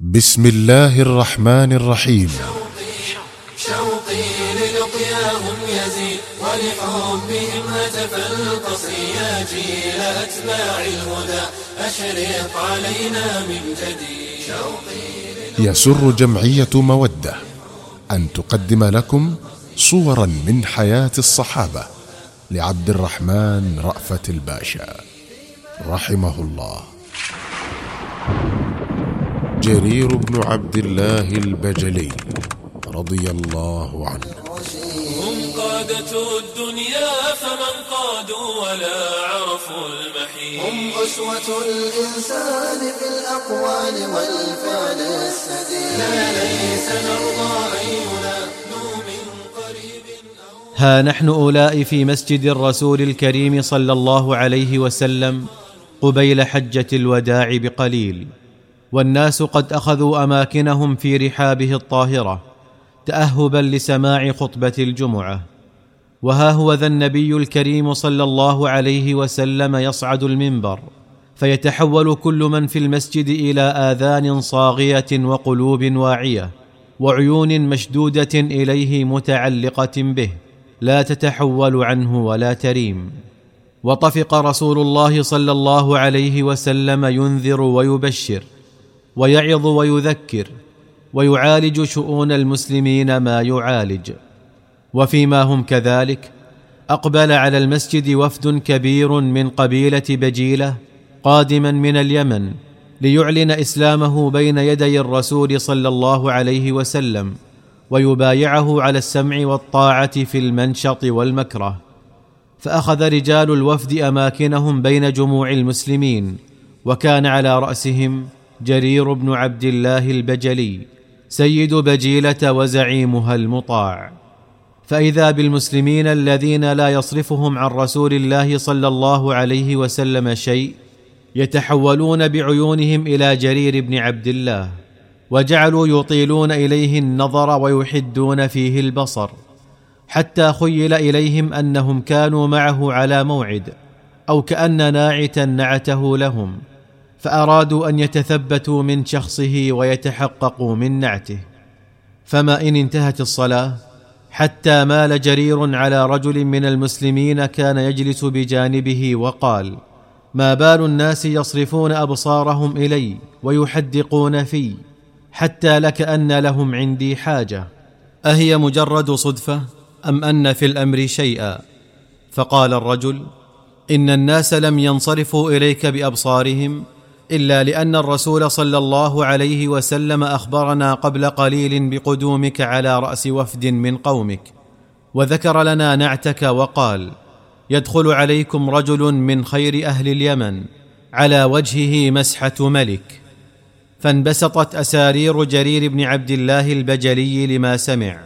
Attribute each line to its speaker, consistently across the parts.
Speaker 1: بسم الله الرحمن الرحيم.
Speaker 2: شوقي للقياهم يزيد ولحبهم هتف القصي يا جيل أتباع الهدى أشرق علينا من جديد شوقي
Speaker 1: يسر جمعية مودة أن تقدم لكم صورا من حياة الصحابة لعبد الرحمن رأفت الباشا. رحمه الله. جرير بن عبد الله البجلي رضي الله عنه.
Speaker 2: هم قادة الدنيا فمن قادوا ولا عرفوا المحيط.
Speaker 3: هم أسوة الإنسان في الأقوال والفعل السديد.
Speaker 2: لا ليس نرضى أو
Speaker 4: ها نحن أولئك في مسجد الرسول الكريم صلى الله عليه وسلم قبيل حجة الوداع بقليل. والناس قد أخذوا أماكنهم في رحابه الطاهرة تاهبا لسماع خطبة الجمعة. وها هو ذا النبي الكريم صلى الله عليه وسلم يصعد المنبر فيتحول كل من في المسجد إلى آذان صاغية وقلوب واعية وعيون مشدودة إليه متعلقة به لا تتحول عنه ولا تريم. وطفق رسول الله صلى الله عليه وسلم ينذر ويبشر ويعظ ويذكر ويعالج شؤون المسلمين ما يعالج. وفيما هم كذلك أقبل على المسجد وفد كبير من قبيلة بجيلة قادما من اليمن ليعلن إسلامه بين يدي الرسول صلى الله عليه وسلم ويبايعه على السمع والطاعة في المنشط والمكره. فأخذ رجال الوفد أماكنهم بين جموع المسلمين وكان على رأسهم جرير بن عبد الله البجلي سيد بجيلة وزعيمها المطاع. فإذا بالمسلمين الذين لا يصرفهم عن رسول الله صلى الله عليه وسلم شيء يتحولون بعيونهم إلى جرير بن عبد الله وجعلوا يطيلون إليه النظر ويحدون فيه البصر حتى خيل إليهم أنهم كانوا معه على موعد أو كأن ناعتا نعته لهم. فأرادوا أن يتثبتوا من شخصه ويتحققوا من نعته. فما إن انتهت الصلاة حتى مال جرير على رجل من المسلمين كان يجلس بجانبه وقال ما بال الناس يصرفون أبصارهم إلي ويحدقون في حتى لكان لهم عندي حاجة. أهي مجرد صدفة أم أن في الأمر شيئا؟ فقال الرجل إن الناس لم ينصرفوا إليك بأبصارهم إلا لأن الرسول صلى الله عليه وسلم أخبرنا قبل قليل بقدومك على رأس وفد من قومك وذكر لنا نعتك وقال يدخل عليكم رجل من خير أهل اليمن على وجهه مسحة ملك. فانبسطت أسارير جرير بن عبد الله البجلي لما سمع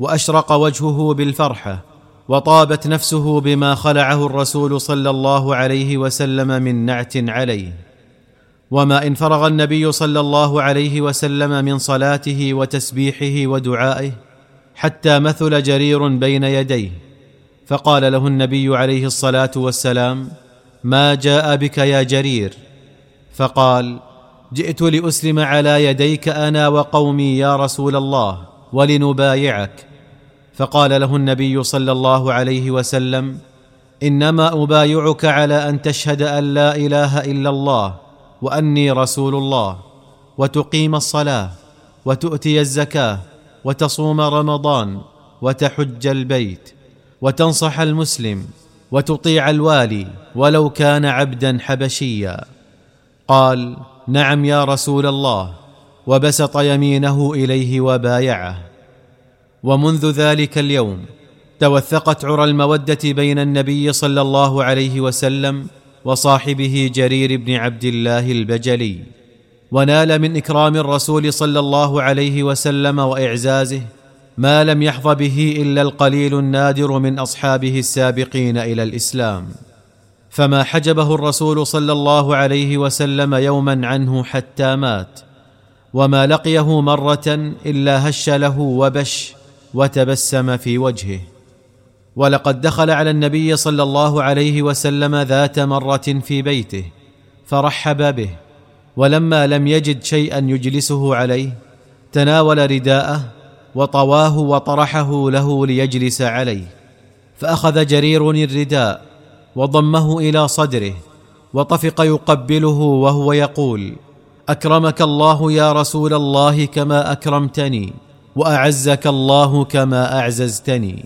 Speaker 4: وأشرق وجهه بالفرحة وطابت نفسه بما خلعه الرسول صلى الله عليه وسلم من نعت عليه. وما إن فرغ النبي صلى الله عليه وسلم من صلاته وتسبيحه ودعائه حتى مثل جرير بين يديه فقال له النبي عليه الصلاة والسلام ما جاء بك يا جرير؟ فقال جئت لأسلم على يديك أنا وقومي يا رسول الله ولنبايعك. فقال له النبي صلى الله عليه وسلم إنما أبايعك على أن تشهد أن لا إله إلا الله وأني رسول الله وتقيم الصلاة وتؤتي الزكاة وتصوم رمضان وتحج البيت وتنصح المسلم وتطيع الوالي ولو كان عبدا حبشيا. قال نعم يا رسول الله. وبسط يمينه إليه وبايعه. ومنذ ذلك اليوم توثقت عرى المودة بين النبي صلى الله عليه وسلم وصاحبه جرير بن عبد الله البجلي ونال من إكرام الرسول صلى الله عليه وسلم وإعزازه ما لم يحظ به إلا القليل النادر من أصحابه السابقين إلى الإسلام. فما حجبه الرسول صلى الله عليه وسلم يوما عنه حتى مات وما لقيه مرة إلا هش له وبش وتبسم في وجهه. ولقد دخل على النبي صلى الله عليه وسلم ذات مرة في بيته فرحب به ولما لم يجد شيئا يجلسه عليه تناول رداءه وطواه وطرحه له ليجلس عليه فأخذ جرير الرداء وضمه إلى صدره وطفق يقبله وهو يقول أكرمك الله يا رسول الله كما أكرمتني وأعزك الله كما أعززتني.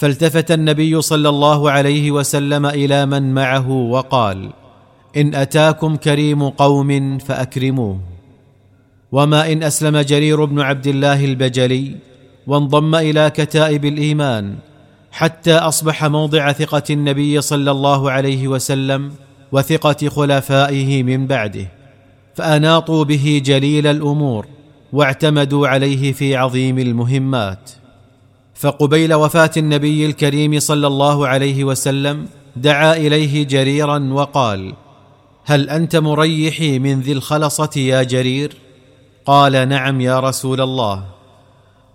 Speaker 4: فالتفت النبي صلى الله عليه وسلم إلى من معه وقال إن أتاكم كريم قوم فأكرموه. وما إن أسلم جرير بن عبد الله البجلي وانضم إلى كتائب الإيمان حتى أصبح موضع ثقة النبي صلى الله عليه وسلم وثقة خلفائه من بعده فأناطوا به جليل الأمور واعتمدوا عليه في عظيم المهمات. فقبيل وفاة النبي الكريم صلى الله عليه وسلم دعا إليه جريرا وقال هل أنت مريحي من ذي الخلصة يا جرير؟ قال نعم يا رسول الله.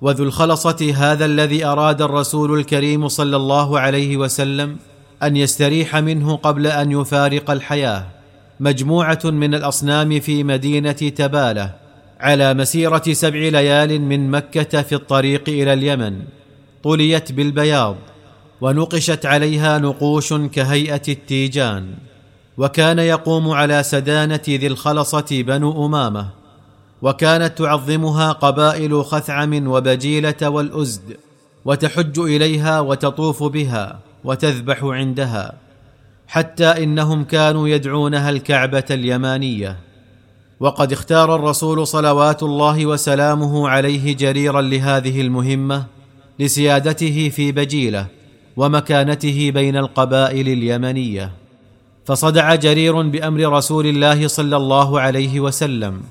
Speaker 4: وذو الخلصة هذا الذي أراد الرسول الكريم صلى الله عليه وسلم أن يستريح منه قبل أن يفارق الحياة مجموعة من الأصنام في مدينة تبالة على مسيرة سبع ليال من مكة في الطريق إلى اليمن. طليت بالبياض ونقشت عليها نقوش كهيئة التيجان وكان يقوم على سدانة ذي الخلصة بنو أمامة وكانت تعظمها قبائل خثعم وبجيلة والأزد وتحج إليها وتطوف بها وتذبح عندها حتى إنهم كانوا يدعونها الكعبة اليمانية. وقد اختار الرسول صلوات الله وسلامه عليه جريرا لهذه المهمة لسيادته في بجيلة ومكانته بين القبائل اليمنية. فصدع جرير بأمر رسول الله صلى الله عليه وسلم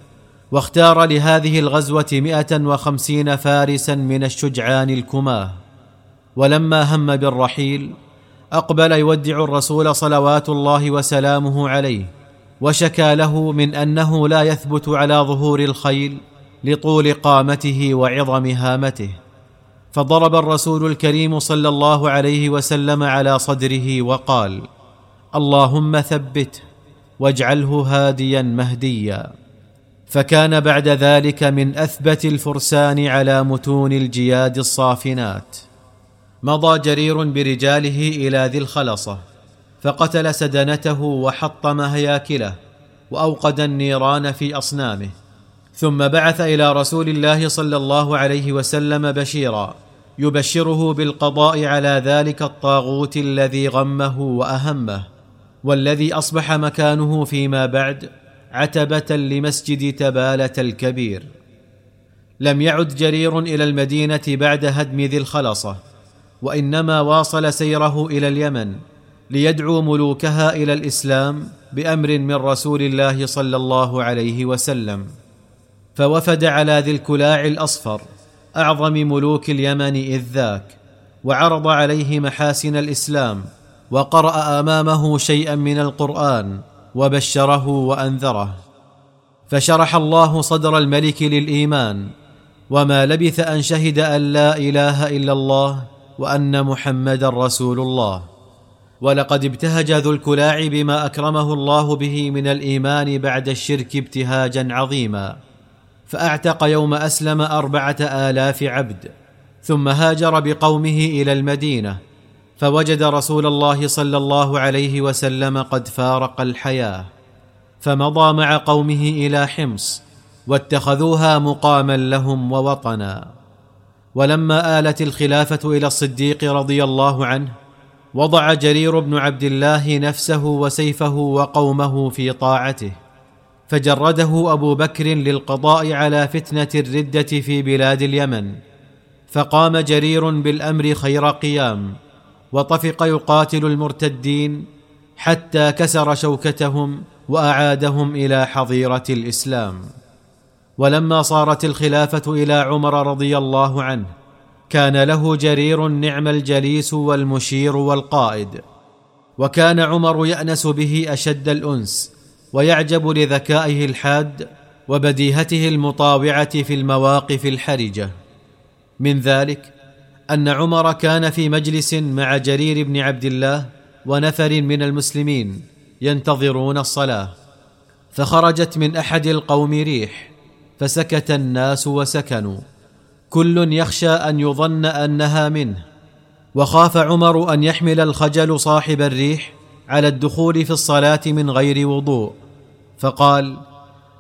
Speaker 4: واختار لهذه الغزوة مائه وخمسين فارسا من الشجعان الكماه. ولما هم بالرحيل أقبل يودع الرسول صلوات الله وسلامه عليه وشكى له من أنه لا يثبت على ظهور الخيل لطول قامته وعظم هامته. فضرب الرسول الكريم صلى الله عليه وسلم على صدره وقال اللهم ثبته واجعله هاديا مهديا. فكان بعد ذلك من أثبت الفرسان على متون الجياد الصافنات. مضى جرير برجاله إلى ذي الخلصة فقتل سدنته وحطم هياكله وأوقد النيران في أصنامه. ثم بعث إلى رسول الله صلى الله عليه وسلم بشيرا يبشره بالقضاء على ذلك الطاغوت الذي غمه وأهمه والذي أصبح مكانه فيما بعد عتبة لمسجد تبالة الكبير. لم يعد جرير إلى المدينة بعد هدم ذي الخلصة وإنما واصل سيره إلى اليمن ليدعو ملوكها إلى الإسلام بأمر من رسول الله صلى الله عليه وسلم. فوفد على ذي الكلاع الأصفر أعظم ملوك اليمن إذ ذاك وعرض عليه محاسن الإسلام وقرأ أمامه شيئا من القرآن وبشره وأنذره. فشرح الله صدر الملك للإيمان وما لبث أن شهد أن لا إله إلا الله وأن محمدا رسول الله. ولقد ابتهج ذو الكلاع بما أكرمه الله به من الإيمان بعد الشرك ابتهاجا عظيما. فأعتق يوم أسلم أربعة آلاف عبد ثم هاجر بقومه إلى المدينة فوجد رسول الله صلى الله عليه وسلم قد فارق الحياة فمضى مع قومه إلى حمص واتخذوها مقاما لهم ووطنا. ولما آلت الخلافة إلى الصديق رضي الله عنه وضع جرير بن عبد الله نفسه وسيفه وقومه في طاعته. فجرده أبو بكر للقضاء على فتنة الردة في بلاد اليمن. فقام جرير بالأمر خير قيام وطفق يقاتل المرتدين حتى كسر شوكتهم وأعادهم إلى حظيرة الإسلام. ولما صارت الخلافة إلى عمر رضي الله عنه كان له جرير نعم الجليس والمشير والقائد وكان عمر يأنس به أشد الأنس ويعجب لذكائه الحاد وبديهته المطاوعة في المواقف الحرجة. من ذلك أن عمر كان في مجلس مع جرير بن عبد الله ونفر من المسلمين ينتظرون الصلاة فخرجت من أحد القوم ريح فسكت الناس وسكنوا. كل يخشى أن يظن أنها منه وخاف عمر أن يحمل الخجل صاحب الريح على الدخول في الصلاة من غير وضوء. فقال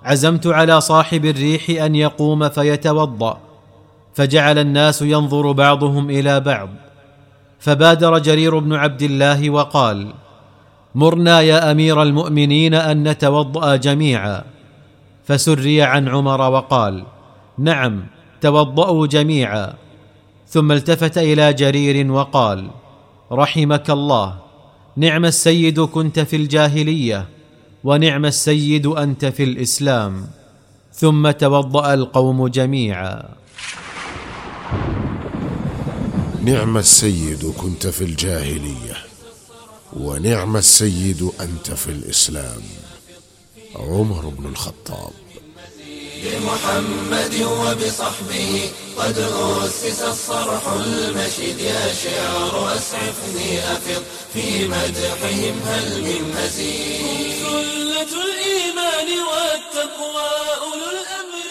Speaker 4: عزمت على صاحب الريح أن يقوم فيتوضأ فجعل الناس ينظر بعضهم إلى بعض فبادر جرير بن عبد الله وقال مرنا يا أمير المؤمنين أن نتوضأ جميعا. فسري عن عمر وقال نعم توضأوا جميعا. ثم التفت إلى جرير وقال رحمك الله نعم السيد كنت في الجاهلية. ونعم السيد أنت في الإسلام. ثم توضأ القوم جميعا.
Speaker 1: نعم السيد كنت في الجاهلية ونعم السيد أنت في الإسلام. عمر بن الخطاب.
Speaker 2: بمحمد وبصحبه قد أسس الصرح المشيد. يا شعر أسعفني أفض في مدحهم هل من مزيد؟
Speaker 5: سلة الإيمان والتقوى أولو الأمر